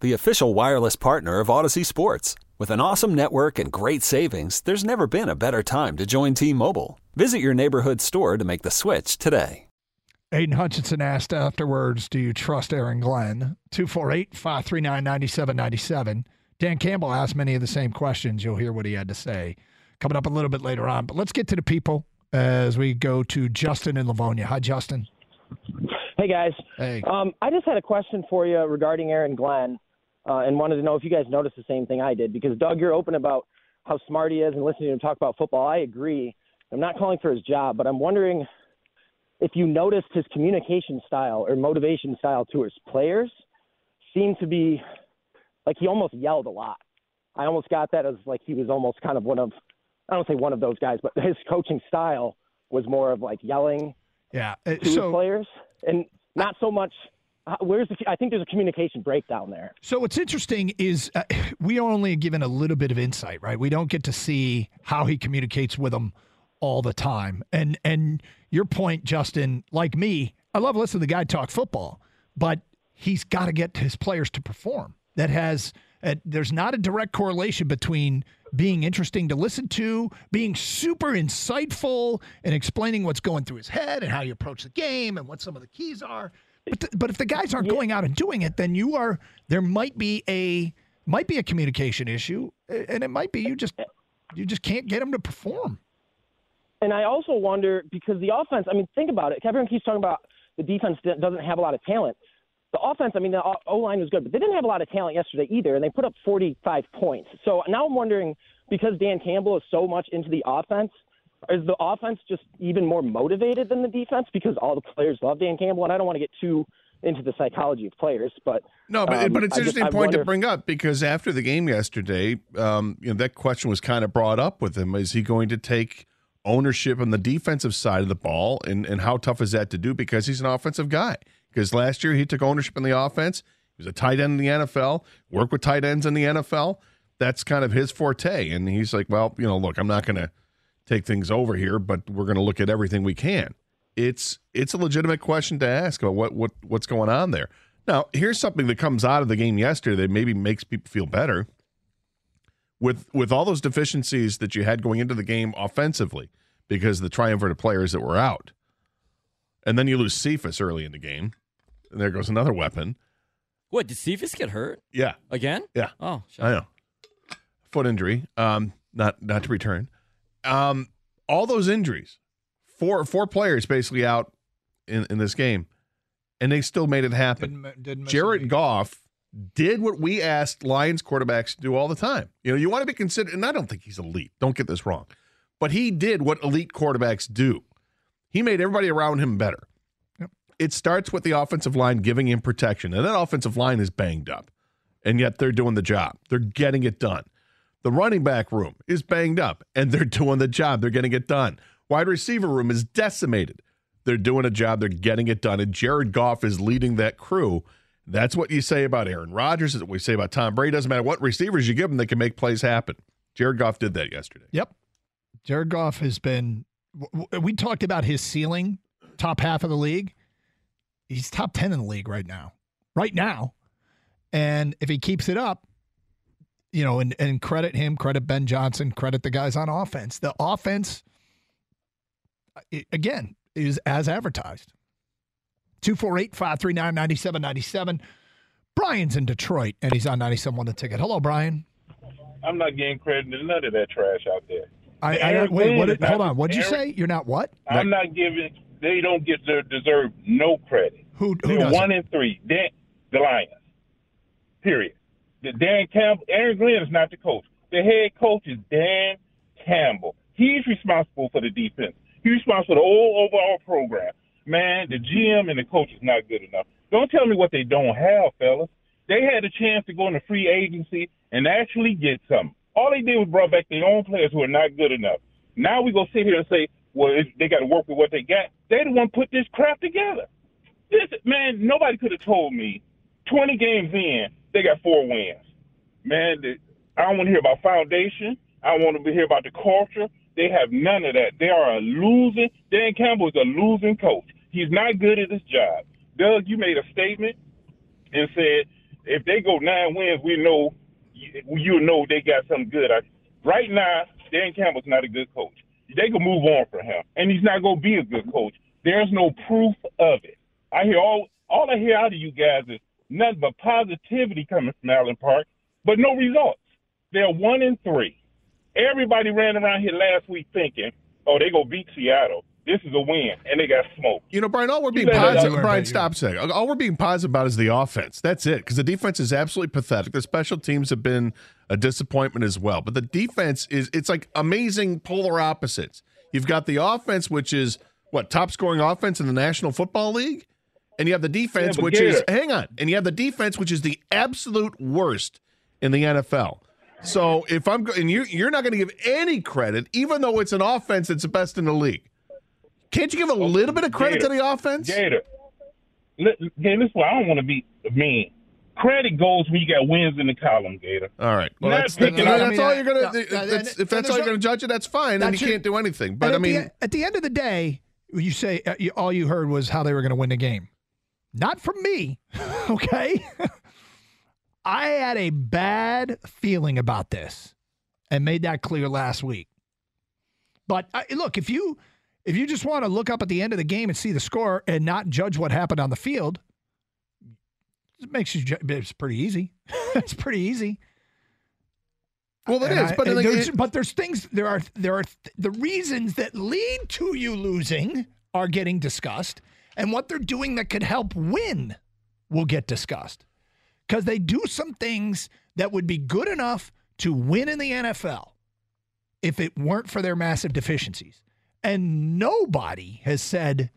the official wireless partner of Audacy Sports. With an awesome network and great savings, there's never been a better time to join T Mobile. Visit your neighborhood store to make the switch today. Aidan Hutchinson asked afterwards, Do you trust Aaron Glenn? 248 539 9797. Dan Campbell asked many of the same questions. You'll hear what he had to say coming up a little bit later on. But let's get to the people as we go to Justin in Livonia. Hi, Justin. Hey, guys. Hey. Um, I just had a question for you regarding Aaron Glenn uh, and wanted to know if you guys noticed the same thing I did. Because, Doug, you're open about how smart he is and listening to him talk about football. I agree. I'm not calling for his job, but I'm wondering if you noticed his communication style or motivation style to his players seemed to be like he almost yelled a lot. I almost got that as like he was almost kind of one of I don't say one of those guys, but his coaching style was more of like yelling Yeah. uh, to his So, players and not so much. Uh, Where's the? I think there's a communication breakdown there. so what's interesting is uh, we are only given a little bit of insight, right? We don't get to see how he communicates with them all the time. And and your point, Justin, like me, I love listening to the guy talk football, but he's got to get his players to perform. That has uh, there's not a direct correlation between being interesting to listen to, being super insightful, and explaining what's going through his head and how you approach the game and what some of the keys are. But th- but if the guys aren't going out and doing it, then you are there might be a might be a communication issue, and it might be you just you just can't get them to perform. And I also wonder because the offense. I mean, think about it. Everyone keeps talking about the defense doesn't have a lot of talent. The offense. I mean, the uh, O line was good, but they didn't have a lot of talent yesterday either, and they put up 45 points. So now I'm wondering because Dan Campbell is so much into the offense. Is the offense just even more motivated than the defense because all the players love Dan Campbell? And I don't want to get too into the psychology of players, but No, but um, but it's an interesting I point to bring up because after the game yesterday, um, you know that question was kind of brought up with him. Is he going to take ownership on the defensive side of the ball, and and how tough is that to do? Because he's an offensive guy. Because last year he took ownership in the offense. He was a tight end in the NFL. Worked with tight ends in the NFL. That's kind of his forte. And he's like, well, you know, look, I'm not going to take things over here, but we're going to look at everything we can. It's it's a legitimate question to ask about what what what's going on there. Now, here's something that comes out of the game yesterday that maybe makes people feel better. With with all those deficiencies that you had going into the game offensively, because the triumvirate of players that were out, and then you lose Cephus early in the game, and there goes another weapon. What did Cephus get hurt Yeah, again? yeah, Oh, shit. I know. Foot injury, um, not not to return. Um, all those injuries, four four players basically out in, in this game, and they still made it happen. Didn't, didn't Jared. Goff did what we asked Lions quarterbacks to do all the time. You know, you want to be considered, and I don't think he's elite. Don't get this wrong, but he did what elite quarterbacks do. He made everybody around him better. Yep. It starts with the offensive line giving him protection, and that offensive line is banged up, and yet they're doing the job. They're getting it done. The running back room is banged up, and they're doing the job. They're getting it done. Wide receiver room is decimated. They're doing a job. They're getting it done. And Jared Goff is leading that crew. That's what you say about Aaron Rodgers. That's what we say about Tom Brady. Doesn't matter what receivers you give them, they can make plays happen. Jared Goff did that yesterday. Yep. Jared Goff has been. We talked about his ceiling, top half of the league. He's top 10 in the league right now. Right now. And if he keeps it up, you know, and, and credit him, credit Ben Johnson, credit the guys on offense. The offense, i- again, is as advertised. 248 539 9797. Brian's in Detroit, and he's on 97 the ticket. Hello, Brian. I'm not getting credit to none of that trash out there. I, I Aaron wait. Glenn What? is hold on. What'd you say? You're not what? I'm not giving. They don't get their deserve no credit. Who? Who They're does? one and three. Dan, the Lions. Period. The Dan Campbell. Aaron Glenn is not the coach. The head coach is Dan Campbell. He's responsible for the defense. He's responsible for the whole overall program. Man, the GM and the coach is not good enough. Don't tell me what they don't have, fellas. They had a chance to go into free agency and actually get something. All they did was brought back their own players who are not good enough. Now we go sit here and say, well, they got to work with what they got. They the one put this crap together. This man, nobody could have told me. Twenty games in, they got four wins. Man, the, I don't want to hear about foundation. I want to hear about the culture. They have none of that. They are a losing. Dan Campbell is a losing coach. He's not good at his job. Doug, you made a statement and said if they go nine wins, we know you, know they got something good. Right now, Dan Campbell's not a good coach. They can move on from him, and he's not going to be a good coach. There's no proof of it. I hear all all I hear out of you guys is nothing but positivity coming from Allen Park, but no results. They're one and three. Everybody ran around here last week thinking, "Oh, they go beat Seattle. This is a win," and they got smoked. You know, Brian, all we're being positive. out. Brian, stop a second. All we're being positive about is the offense. That's it. Because the defense is absolutely pathetic. The special teams have been a disappointment as well. But the defense is, it's like amazing polar opposites. You've got the offense, which is what, top scoring offense in the National Football League? And you have the defense, Yeah, but which is, Gator- hang on. And you have the defense, which is the absolute worst in the NFL. So if I'm, and you, you're not going to give any credit, even though it's an offense that's the best in the league. Can't you give a little bit of credit to the offense? Gator. Li- Gator, this is why I don't want to be mean. Credit goes when you got wins in the column, Gator. All right. Well, Not that's, that's, picking that's I mean, all you're gonna. no, if no, that's, if that's all you're gonna judge it, that's fine, and you your- can't do anything. But I at the mean, e- at the end of the day, you say uh, you, all you heard was how they were going to win the game. Not from me, okay? I had a bad feeling about this and made that clear last week. But uh, look, if you if you just want to look up at the end of the game and see the score and not judge what happened on the field, it makes you. ju- It's pretty easy. it's pretty easy. well, it And is. I- But thing there's, is- but there's things there are there are th- the reasons that lead to you losing are getting discussed, and what they're doing that could help win will get discussed because they do some things that would be good enough to win in the NFL if it weren't for their massive deficiencies. And nobody has said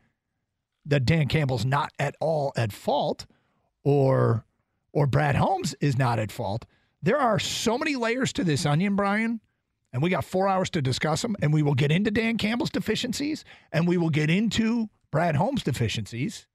that Dan Campbell's not at all at fault or or Brad Holmes is not at fault. There are so many layers to this onion, Brian, and we got 4 hours to discuss them and we will get into Dan Campbell's deficiencies and we will get into Brad Holmes' deficiencies.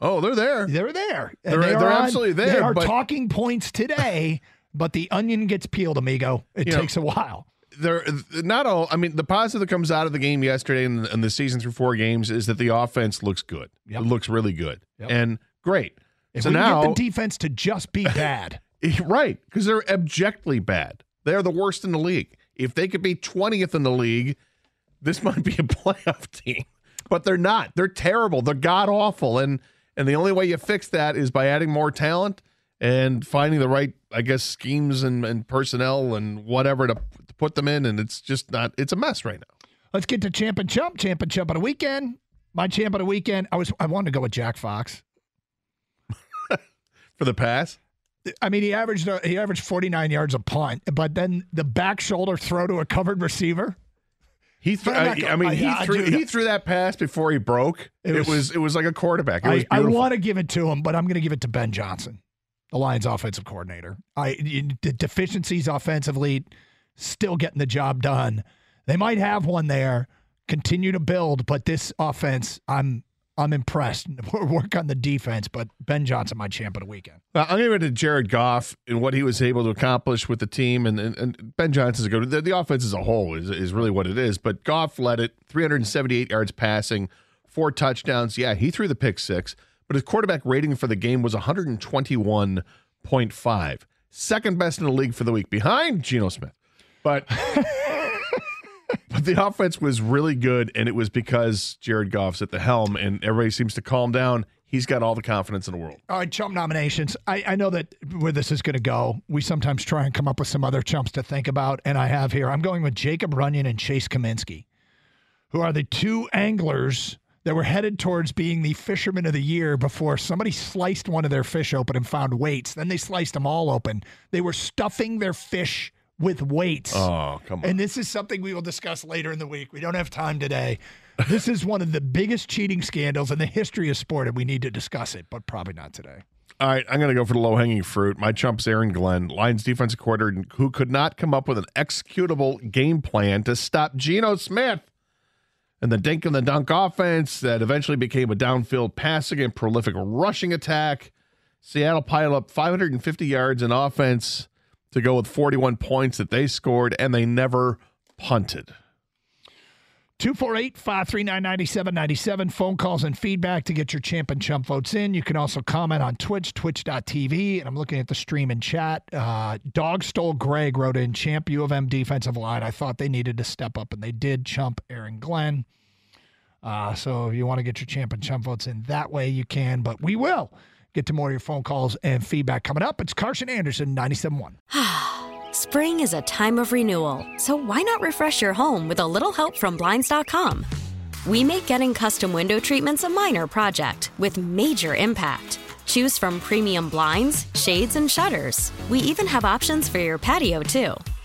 oh, they're there. They're there. They're- they are they're on- absolutely there, They are but- talking points today, but the onion gets peeled, amigo. It You know, takes a while. They're not all. I mean, the positive that comes out of the game yesterday and, and the season through four games is that the offense looks good. Yep. It looks really good Yep. and great. If so we now, get the defense to just be bad, right, because they're abjectly bad. They're the worst in the league. If they could be twentieth in the league, this might be a playoff team. But they're not. They're terrible. They're god awful. And and the only way you fix that is by adding more talent and finding the right, I guess, schemes and, and personnel and whatever to, to put them in. And it's just not. It's a mess right now. let's get to champ and chump. Champ and chump on the weekend. My champ of the weekend. I was I wanted to go with Jack Fox. For the pass, I mean, he averaged uh, he averaged 49 yards a punt, but then the back shoulder throw to a covered receiver. He threw. I, I mean, I- he I threw. He threw that pass before he broke. It It, was- was, It was like a quarterback. It was I, I want to give it to him, but I'm going to give it to Ben Johnson, the Lions offensive coordinator. I the deficiencies offensively, still getting the job done. They might have one there. Continue to build, but this offense, I'm I'm impressed. Work on the defense, but Ben Johnson, my champ of the weekend. I'm going to it to Jared Goff and what he was able to accomplish with the team. And, and, and Ben Johnson's a good. The, the offense as a whole is, is really what it is. But Goff led it 378 yards passing, four touchdowns. Yeah, he threw the pick six, but his quarterback rating for the game was 121.5. Second best in the league for the week behind Geno Smith. But. But the offense was really good, and it was because Jared Goff's at the helm, and everybody seems to calm down. he's got all the confidence in the world. All right, chump nominations. I, I know that where this is going to go, we sometimes try and come up with some other chumps to think about, and I have here. I'm going with Jacob Runyan and Chase Cominsky, who are the two anglers that were headed towards being the fisherman of the year before somebody sliced one of their fish open and found weights. Then they sliced them all open. They were stuffing their fish with weights. Oh, come on. And this is something we will discuss later in the week. We don't have time today. This is one of the biggest cheating scandals in the history of sport, and we need to discuss it, but probably not today. All right, I'm going to go for the low hanging fruit. My chump's Aaron Glenn, Lions defensive coordinator, who could not come up with an executable game plan to stop Geno Smith and the dink and the dunk offense that eventually became a downfield passing and prolific rushing attack. Seattle piled up 550 yards in offense to go with 41 points that they scored, and they never punted. 248 539 9797. Phone calls and feedback to get your champ and chump votes in. You can also comment on Twitch, twitch.tv. And I'm looking at the stream and chat. Uh, Dog Stole Greg wrote in Champ U of M defensive line. I thought they needed to step up, and they did chump Aaron Glenn. Uh, so if you want to get your champ and chump votes in that way, you can. But we will get to more of your phone calls and feedback coming up. It's Karsch and Anderson, 97.1. Spring is a time of renewal, so why not refresh your home with a little help from Blinds.com? We make getting custom window treatments a minor project with major impact. Choose from premium blinds, shades, and shutters. We even have options for your patio, too.